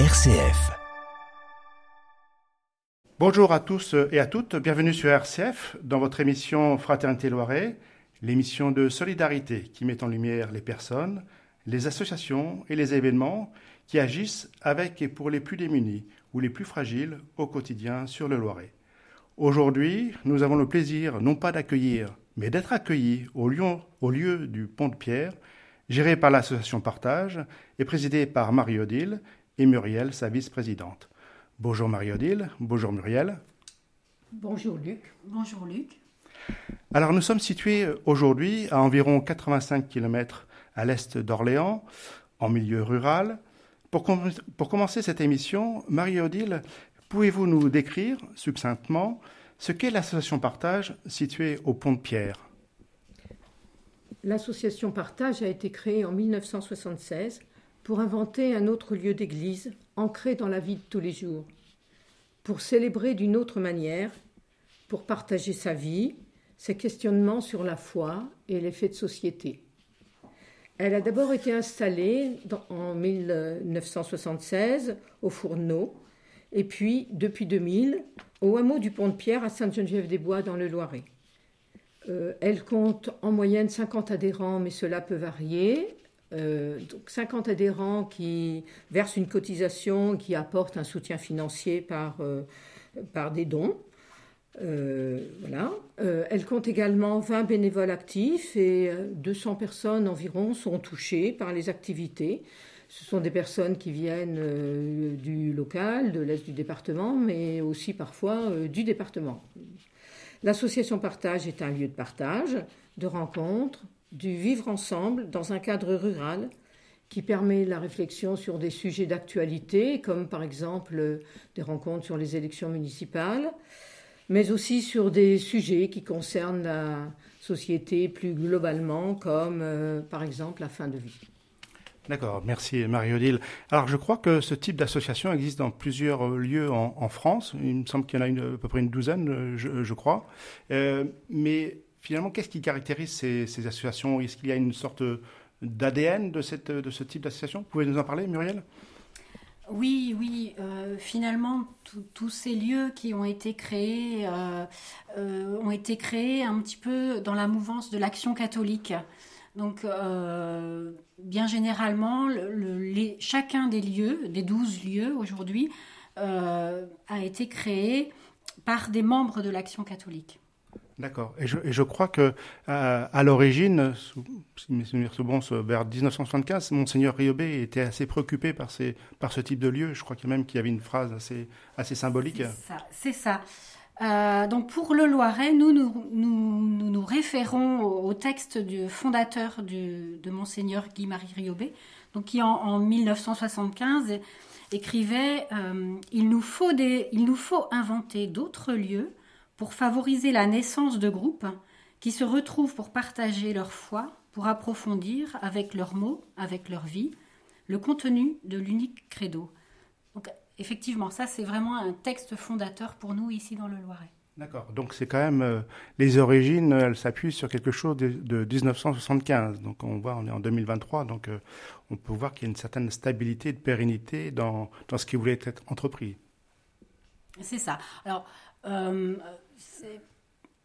RCF. Bonjour à tous et à toutes, bienvenue sur RCF dans votre émission Fraternité Loiret, l'émission de solidarité qui met en lumière les personnes, les associations et les événements qui agissent avec et pour les plus démunis ou les plus fragiles au quotidien sur le Loiret. Aujourd'hui, nous avons le plaisir non pas d'accueillir, mais d'être accueillis au lieu, du Pont de Pierre, géré par l'association Partage et présidé par Marie-Odile et Muriel, sa vice-présidente. Bonjour Marie-Odile, bonjour Muriel. Bonjour Luc. Bonjour Luc. Alors nous sommes situés aujourd'hui à environ 85 km à l'est d'Orléans, en milieu rural. Pour, com pour commencer cette émission, Marie-Odile, pouvez-vous nous décrire succinctement ce qu'est l'association Partage située au Pont de Pierre? L'association Partage a été créée en 1976 pour inventer un autre lieu d'église ancré dans la vie de tous les jours, pour célébrer d'une autre manière, pour partager sa vie, ses questionnements sur la foi et les faits de société. Elle a d'abord été installée en 1976 au Fourneau, et puis depuis 2000 au hameau du Pont-de-Pierre à Sainte-Geneviève-des-Bois dans le Loiret. Euh, elle compte en moyenne 50 adhérents, mais cela peut varier. Euh, donc 50 adhérents qui versent une cotisation, qui apportent un soutien financier par, euh, des dons. voilà. elle compte également 20 bénévoles actifs et 200 personnes environ sont touchées par les activités. Ce sont des personnes qui viennent du local, de l'est du département, mais aussi parfois du département. L'association Partage est un lieu de partage, de rencontre, du vivre ensemble dans un cadre rural qui permet la réflexion sur des sujets d'actualité, comme par exemple des rencontres sur les élections municipales, mais aussi sur des sujets qui concernent la société plus globalement, comme euh, par exemple la fin de vie. D'accord, merci Marie-Odile. Alors je crois que ce type d'association existe dans plusieurs lieux en, France. Il me semble qu'il y en a à peu près une douzaine, je, crois. Euh, mais finalement, qu'est-ce qui caractérise ces, associations? Est-ce qu'il y a une sorte d'ADN de, ce type d'association? Vous pouvez nous en parler, Muriel? Oui, oui. Euh, finalement, tous ces lieux qui ont été créés euh, ont été créés un petit peu dans la mouvance de l'action catholique. Donc, euh, bien généralement, le, chacun des lieux, des douze lieux aujourd'hui, euh, a été créé par des membres de l'Action catholique. D'accord. Et je, crois que euh, à l'origine, si mes vers 1975, monseigneur Riobé était assez préoccupé par, ces, par ce type de lieu. Je crois qu'il même qu'il y avait une phrase assez, assez symbolique. C'est ça. Euh, donc pour le Loiret, nous nous, nous, nous, référons au, texte du fondateur du, de Monseigneur Guy-Marie Riobé, donc qui en, 1975 écrivait euh, il, nous faut des, il nous faut inventer d'autres lieux pour favoriser la naissance de groupes qui se retrouvent pour partager leur foi, pour approfondir avec leurs mots, avec leur vie, le contenu de l'unique credo. Donc effectivement, ça c'est vraiment un texte fondateur pour nous ici dans le Loiret. D'accord. Donc c'est quand même euh, les origines, elles s'appuient sur quelque chose de, 1975. Donc on voit, on est en 2023, donc euh, on peut voir qu'il y a une certaine stabilité, de pérennité dans, dans ce qui voulait être entrepris. C'est ça. Alors euh,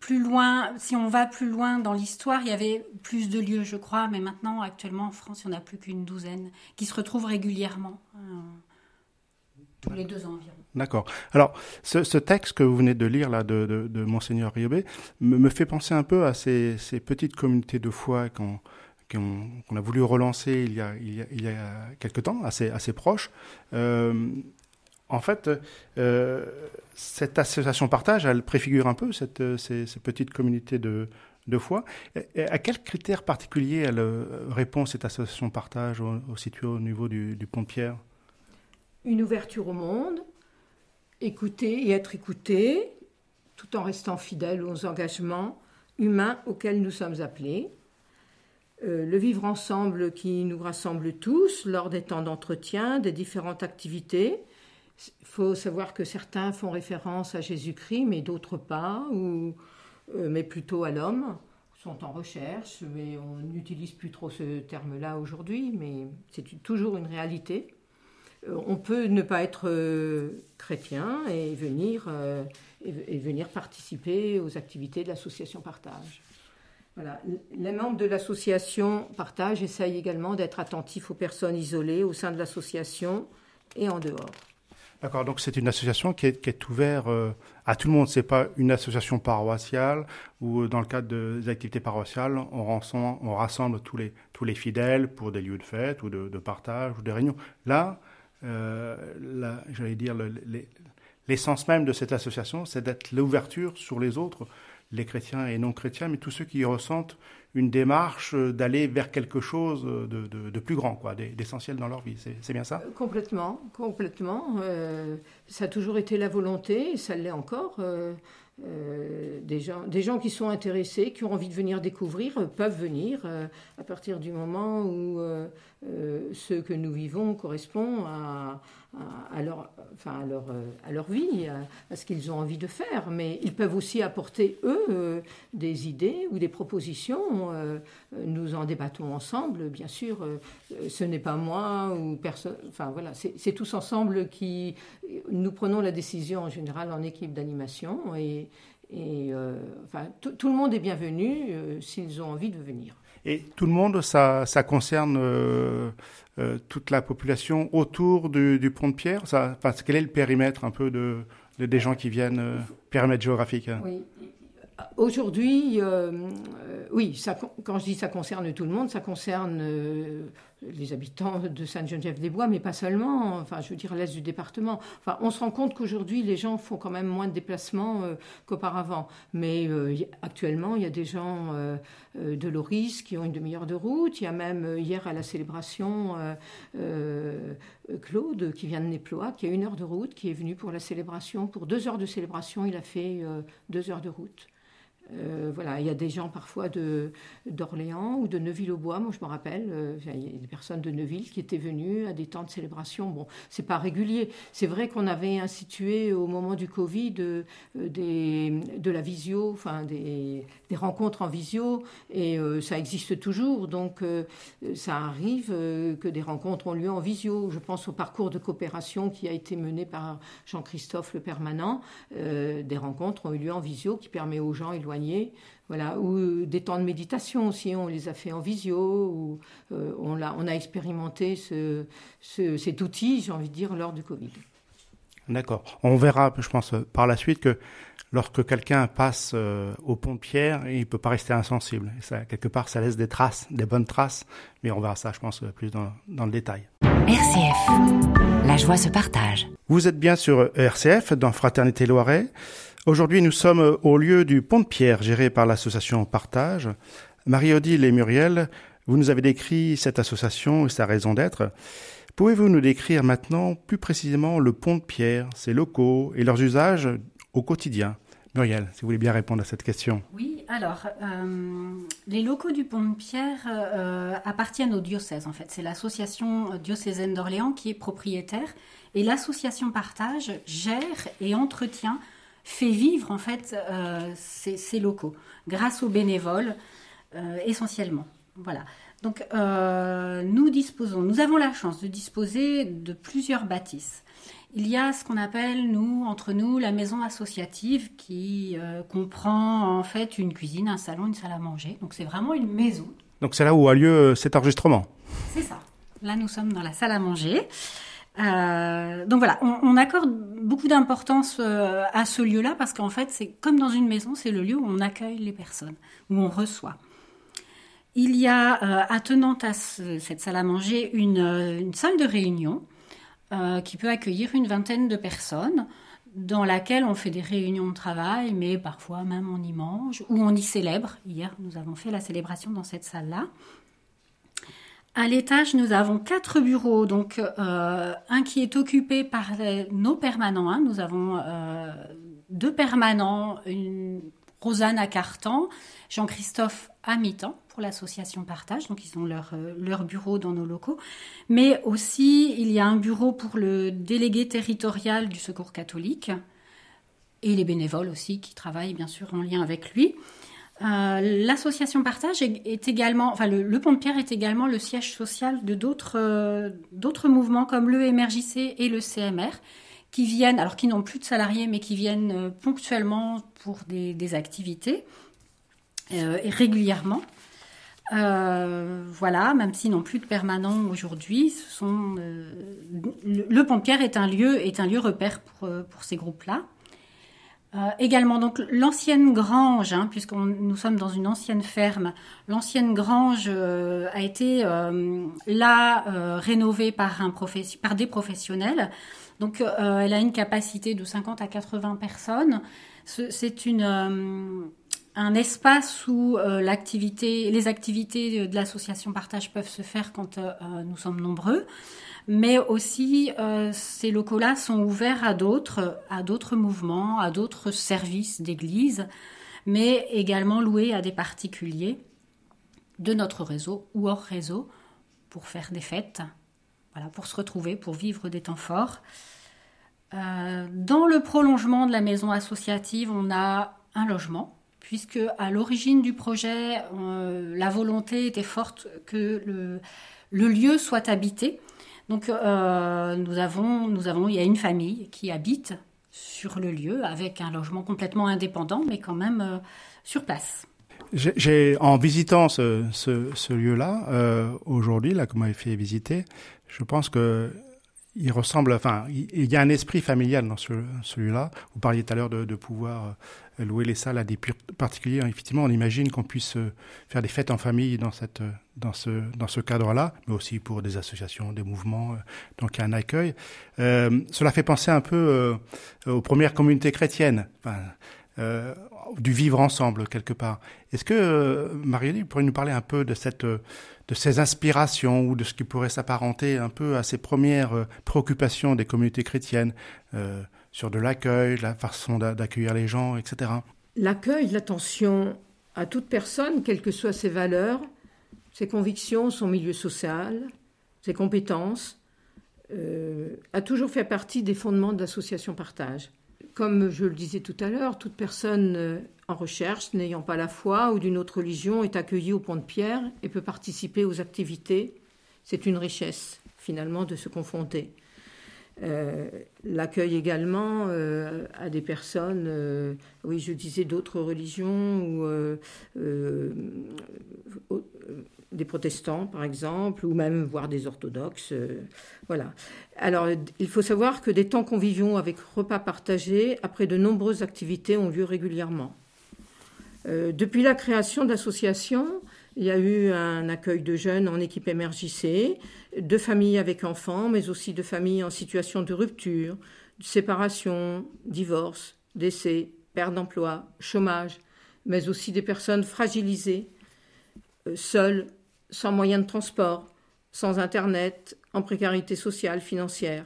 plus loin, si on va plus loin dans l'histoire, il y avait plus de lieux, je crois, mais maintenant actuellement en France, il n'y en a plus qu'une douzaine qui se retrouvent régulièrement tous les deux ans environ. D'accord. Alors, ce, texte que vous venez de lire là de, de, Monseigneur Riobé me, fait penser un peu à ces, petites communautés de foi qu'on a voulu relancer il y a quelque temps, assez, assez proches. Euh, en fait, euh, cette association partage, elle préfigure un peu cette, ces, petites communautés de, foi. à quels critères particuliers elle euh, répond cette association partage au, située au niveau du, du une ouverture au monde, écouter et être écouté, tout en restant fidèle aux engagements humains auxquels nous sommes appelés. Euh, le vivre ensemble qui nous rassemble tous lors des temps d'entretien, des différentes activités. Il faut savoir que certains font référence à Jésus-Christ, mais d'autres pas, ou, euh, mais plutôt à l'homme, sont en recherche, mais on n'utilise plus trop ce terme-là aujourd'hui, mais c'est toujours une réalité. on peut ne pas être chrétien et venir, et, venir participer aux activités de l'association Partage. Voilà. Les membres de l'association Partage essayent également d'être attentifs aux personnes isolées au sein de l'association et en dehors. D'accord, donc c'est une association qui est, ouverte euh, à tout le monde. Ce n'est pas une association paroissiale où, euh, dans le cadre des activités paroissiales, on rassemble, tous les fidèles pour des lieux de fête ou de, partage ou des réunions. Là, euh, j'allais dire, l'essence même de cette association, c'est d'être l'ouverture sur les autres, les chrétiens et non chrétiens, mais tous ceux qui ressentent une démarche d'aller vers quelque chose de, plus grand, quoi, d'essentiel dans leur vie. C'est bien ça? Complètement, complètement. Euh, ça a toujours été la volonté, et ça l'est encore. Euh, euh, des, gens, des gens qui sont intéressés, qui ont envie de venir découvrir, peuvent venir à partir du moment où ce que nous vivons correspond à, à, leur, enfin à, leur, à leur vie, à, ce qu'ils ont envie de faire. Mais ils peuvent aussi apporter, eux, euh, des idées ou des propositions. Euh, nous en débattons ensemble, bien sûr. Euh, ce n'est pas moi ou personne. Enfin voilà, c'est tous ensemble qui. Nous prenons la décision en général en équipe d'animation et. Et enfin, tout le monde est bienvenu s'ils ont envie de venir. Et tout le monde, ça, ça concerne euh, toute la population autour du, pont de Pierre? Ça, Quel est le périmètre un peu de, des gens qui viennent, euh, périmètre géographique Oui. Aujourd'hui, euh, oui, ça, quand je dis ça concerne tout le monde, ça concerne les habitants de Sainte-Geneviève-des-Bois, mais pas seulement, enfin, je veux dire l'est du département. Enfin, on se rend compte qu'aujourd'hui, les gens font quand même moins de déplacements euh, qu'auparavant. Mais euh, actuellement, il y a des gens euh, de Loris qui ont une demi-heure de route. Il y a même hier à la célébration Claude qui vient de Néploa, qui a une heure de route, qui est venu pour la célébration. Pour deux heures de célébration, il a fait deux heures de route. Euh, voilà, il y a des gens parfois de, d'Orléans ou de Neuville-au-Bois, moi je me rappelle, euh, il y a des personnes de Neuville qui étaient venues à des temps de célébration. Bon, c'est pas régulier. C'est vrai qu'on avait institué au moment du Covid euh, des, de la visio, enfin des, des rencontres en visio, et ça existe toujours. Donc ça arrive que des rencontres ont lieu en visio. Je pense au parcours de coopération qui a été mené par Jean-Christophe le permanent. des rencontres ont eu lieu en visio qui permet aux gens éloignés voilà, ou euh, des temps de méditation aussi, on les a fait en visio, ou, euh, on, a, on a expérimenté ce, cet outil, j'ai envie de dire, lors du Covid. D'accord. On verra, je pense, par la suite que lorsque quelqu'un passe euh, au pont de pierre, il ne peut pas rester insensible. ça, quelque part, ça laisse des traces, des bonnes traces, mais on verra ça, je pense, plus dans, dans le détail. RCF, la joie se partage. Vous êtes bien sur RCF, dans Fraternité Loiret. Aujourd'hui, nous sommes au lieu du Pont de Pierre, géré par l'association Partage. Marie-Odile et Muriel, vous nous avez décrit cette association et sa raison d'être. Pouvez-vous nous décrire maintenant plus précisément le Pont de Pierre, ses locaux et leurs usages au quotidien? Muriel, si vous voulez bien répondre à cette question. Oui, alors, euh, les locaux du Pont de Pierre euh, appartiennent au diocèse, en fait. C'est l'association diocésaine d'Orléans qui est propriétaire. Et l'association Partage gère et entretient fait vivre en fait euh, ces, locaux grâce aux bénévoles euh, essentiellement. Voilà. Donc euh, nous disposons, nous avons la chance de disposer de plusieurs bâtisses. Il y a ce qu'on appelle, nous, entre nous, la maison associative qui comprend en fait une cuisine, un salon, une salle à manger. Donc c'est vraiment une maison. Donc c'est là où a lieu cet enregistrement. C'est ça. Là, nous sommes dans la salle à manger. Euh, donc voilà, on, accorde beaucoup d'importance euh, à ce lieu-là parce qu'en fait, c'est comme dans une maison, c'est le lieu où on accueille les personnes, où on reçoit. Il y a euh, attenante à cette salle à manger une, salle de réunion qui peut accueillir une vingtaine de personnes dans laquelle on fait des réunions de travail, mais parfois même on y mange ou on y célèbre. Hier, nous avons fait la célébration dans cette salle-là. À l'étage, nous avons quatre bureaux, donc euh, un qui est occupé par nos permanents. Hein. Nous avons euh, deux permanents, Rosanne à Cartan, Jean-Christophe à mi-temps pour l'association Partage, donc ils ont leur, euh, leur bureau dans nos locaux. Mais aussi, il y a un bureau pour le délégué territorial du Secours catholique et les bénévoles aussi qui travaillent bien sûr en lien avec lui. L'association Partage est, également, enfin le, Pierre est également le siège social de d'autres d'autres mouvements comme le MRJC et le CMR qui viennent, alors qui n'ont plus de salariés, mais qui viennent ponctuellement pour des, activités et régulièrement. Euh, voilà, même s'ils n'ont plus de permanent aujourd'hui, euh, le, Pierre est un lieu est un lieu repère pour, euh, pour ces groupes-là. Également donc l'ancienne grange, hein, puisque nous sommes dans une ancienne ferme, l'ancienne grange a été là rénovée par un par des professionnels. Donc elle a une capacité de 50 à 80 personnes. C'est une un espace où euh, les activités de l'association Partage peuvent se faire quand euh, euh, nous sommes nombreux, mais aussi ces locaux-là sont ouverts à d'autres, à d'autres mouvements, à d'autres services d'église, mais également loués à des particuliers de notre réseau ou hors réseau pour faire des fêtes, voilà, pour se retrouver, pour vivre des temps forts. dans le prolongement de la maison associative, on a un logement puisque à l'origine du projet, euh, la volonté était forte que le, lieu soit habité. Donc euh, nous avons, nous avons, il y a une famille qui habite sur le lieu avec un logement complètement indépendant, mais quand même euh, sur place. J'ai, en visitant ce, ce, lieu-là, aujourd'hui, là, que vous m'avez fait visiter, je pense que il ressemble, enfin, il y a un esprit familial dans celui-là. Vous parliez tout à l'heure de, de pouvoir louer les salles à des particuliers. Effectivement, on imagine qu'on puisse euh, faire des fêtes en famille dans, cette, euh, dans ce, dans ce cadre-là, mais aussi pour des associations, des mouvements, euh, donc il y a un accueil. cela fait penser un peu aux premières communautés chrétiennes, du vivre ensemble quelque part. Est-ce que, Marielle, vous pourriez nous parler un peu de, cette, de ces inspirations ou de ce qui pourrait s'apparenter un peu à ces premières préoccupations des communautés chrétiennes sur de l'accueil, la façon d'accueillir les gens, etc. L'accueil, l'attention à toute personne, quelles que soient ses valeurs, ses convictions, son milieu social, ses compétences, euh, a toujours fait partie des fondements de l'association Partage. Comme je le disais tout à l'heure, toute personne euh, en recherche, n'ayant pas la foi ou d'une autre religion, est accueillie au Pont de Pierre et peut participer aux activités. C'est une richesse, finalement, de se confronter. Euh, l'accueil également euh, à des personnes, oui, je disais d'autres religions ou des protestants, par exemple, ou même voire des orthodoxes. voilà. Alors, il faut savoir que des temps conviviaux avec repas partagés, après de nombreuses activités, ont lieu régulièrement. depuis la création d'associations, il y a eu un accueil de jeunes en équipe MRJC, de familles avec enfants, mais aussi de familles en situation de rupture, de séparation, divorce, décès, perte d'emploi, chômage, mais aussi des personnes fragilisées, euh, seules, sans moyens de transport, sans Internet, en précarité sociale, financière,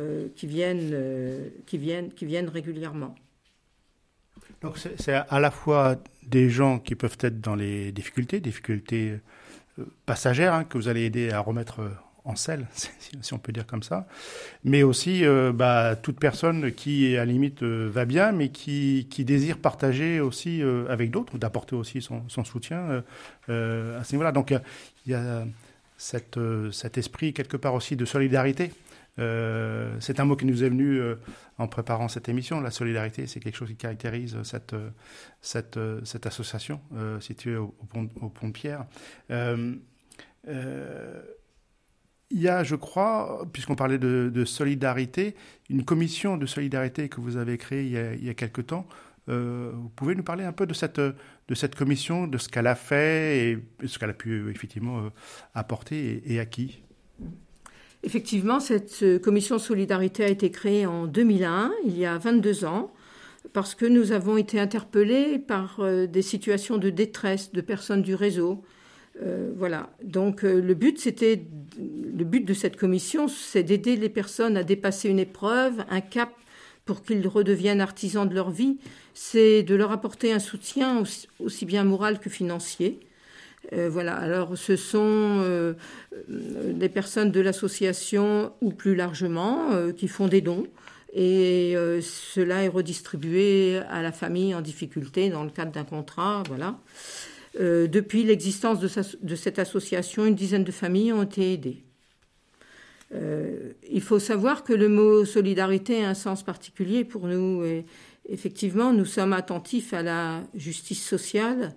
euh, qui, viennent, euh, qui, viennent, qui viennent régulièrement. Donc c'est à la fois des gens qui peuvent être dans les difficultés, difficultés euh, passagères, hein, que vous allez aider à remettre en selle, si on peut dire comme ça, mais aussi euh, bah, toute personne qui, à la limite, va bien, mais qui, qui désire partager aussi avec d'autres, d'apporter aussi son, son soutien à ce niveau-là. Donc il y a cette, cet esprit, quelque part aussi, de solidarité euh, c'est un mot qui nous est venu euh, en préparant cette émission. La solidarité, c'est quelque chose qui caractérise cette, euh, cette, association située au, pont, au, pont, Pierre. Il y a, je crois, puisqu'on parlait de, solidarité, une commission de solidarité que vous avez créée il y a, quelque temps. vous pouvez nous parler un peu de cette, commission, de ce qu'elle a fait et ce qu'elle a pu effectivement apporter et, et Effectivement, cette euh, commission solidarité a été créée en 2001, il y a 22 ans, parce que nous avons été interpellés par euh, des situations de détresse de personnes du réseau. Euh, voilà. Donc le but, c'était le but de cette commission, c'est d'aider les personnes à dépasser une épreuve, un cap pour qu'ils redeviennent artisans de leur vie. C'est de leur apporter un soutien aussi bien moral que financier. Euh, voilà, alors ce sont euh, des personnes de l'association ou plus largement euh, qui font des dons et cela est redistribué à la famille en difficulté dans le cadre d'un contrat. Voilà. Depuis l'existence de, cette association, une dizaine de familles ont été aidées. il faut savoir que le mot solidarité a un sens particulier pour nous. Effectivement, nous sommes attentifs à la justice sociale,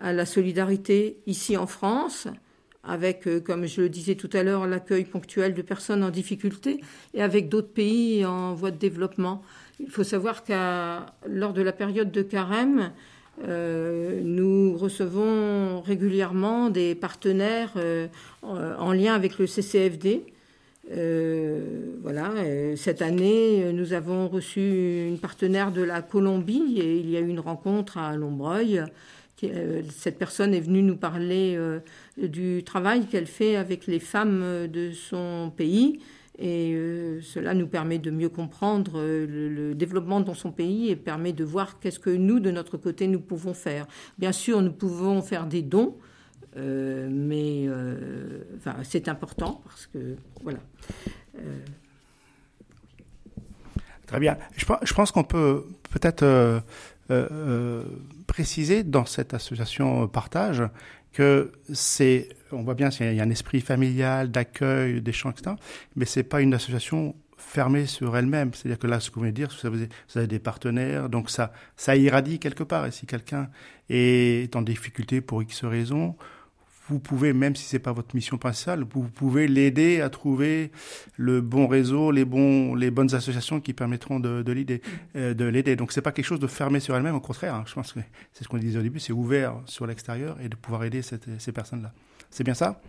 à la solidarité ici en France, avec, euh, comme je le disais tout à l'heure, l'accueil ponctuel de personnes en difficulté et avec d'autres pays en voie de développement. Il faut savoir qu'à lors de la période de carême, euh, nous recevons régulièrement des partenaires euh, en lien avec le CCFD. voilà, cette année, nous avons reçu une partenaire de la Colombie et il y a eu une rencontre à Lombreuil euh, cette personne est venue nous parler euh, du travail qu'elle fait avec les femmes de son pays. Et euh, cela nous permet de mieux comprendre le, développement dans son pays et permet de voir qu'est-ce que nous, de notre côté, nous pouvons faire. Bien sûr, nous pouvons faire des dons, mais enfin, c'est important parce que, voilà. Très bien. Je, pense qu'on peut peut-être euh, euh, préciser dans cette association partage que c'est, on voit bien, il y a un esprit familial, d'accueil, d'échange, etc. Mais c'est pas une association fermée sur elle-même. C'est-à-dire que là, ce que vous venez de dire, vous avez, vous avez des partenaires, donc ça, ça irradie quelque part. Et si quelqu'un est en difficulté pour X raisons, vous pouvez, même si c'est pas votre mission principale, vous pouvez l'aider à trouver le bon réseau, les bons, les bonnes associations qui permettront de, de l'aider, euh, de l'aider. Donc c'est pas quelque chose de fermé sur elle-même, au contraire. Hein. je pense que c'est ce qu'on disait au début, c'est ouvert sur l'extérieur et de pouvoir aider ces personnes-là. C'est bien ça?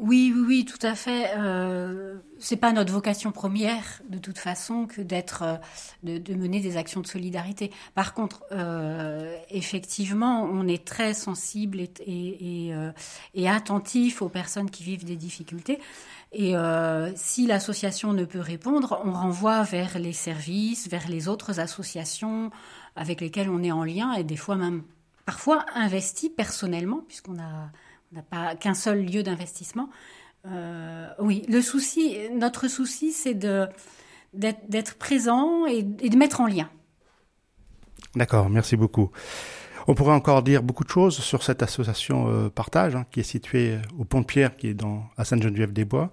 Oui, oui, oui, tout à fait. Euh, c'est pas notre vocation première, de toute façon, que d'être, euh, de, mener des actions de solidarité. Par contre, euh, effectivement, on est très sensible et, euh, et, attentif aux personnes qui vivent des difficultés. Et si l'association ne peut répondre, on renvoie vers les services, vers les autres associations avec lesquelles on est en lien et des fois même, parfois investi personnellement, puisqu'on a n'a pas qu'un seul lieu d'investissement. Euh, oui, le souci, notre souci, c'est d'être présent et, de mettre en lien. D'accord, merci beaucoup. On pourrait encore dire beaucoup de choses sur cette association euh, Partage, hein, qui est située au Pont de Pierre, qui est dans à Sainte-Geneviève-des-Bois.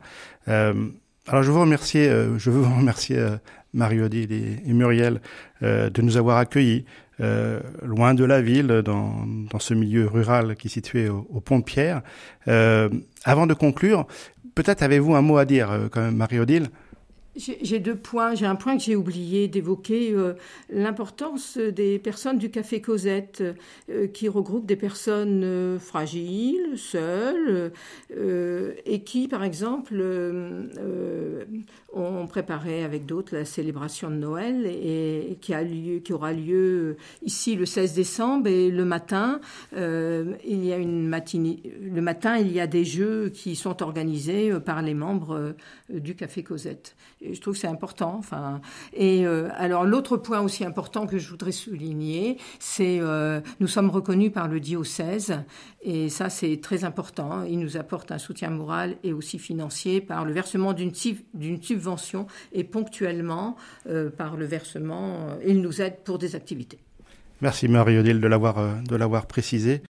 Euh, alors je veux remercier, je veux vous remercier Marie-Odile et, Muriel de nous avoir accueillis, euh, loin de la ville, dans, dans, ce milieu rural qui est situé au, pont de Pierre. Euh, avant de conclure, peut-être avez-vous un mot à dire, euh, quand même, Marie-Odile j'ai deux points. J'ai un point que j'ai oublié d'évoquer, euh, l'importance des personnes du Café Cosette, euh, qui regroupe des personnes euh, fragiles, seules, et qui, par exemple, ont préparé avec d'autres la célébration de Noël et, qui, aura lieu ici le 16 décembre. Et le matin, il y a une. Le matin, il y a des jeux qui sont organisés par les membres du Café Cosette je trouve que c'est important. Enfin, et euh, alors l'autre point aussi important que je voudrais souligner, c'est euh, nous sommes reconnus par le diocèse et ça c'est très important. Il nous apporte un soutien moral et aussi financier par le versement d'une subvention et ponctuellement euh, par le versement. il nous aide pour des activités. Merci Marie-Odile de l'avoir précisé.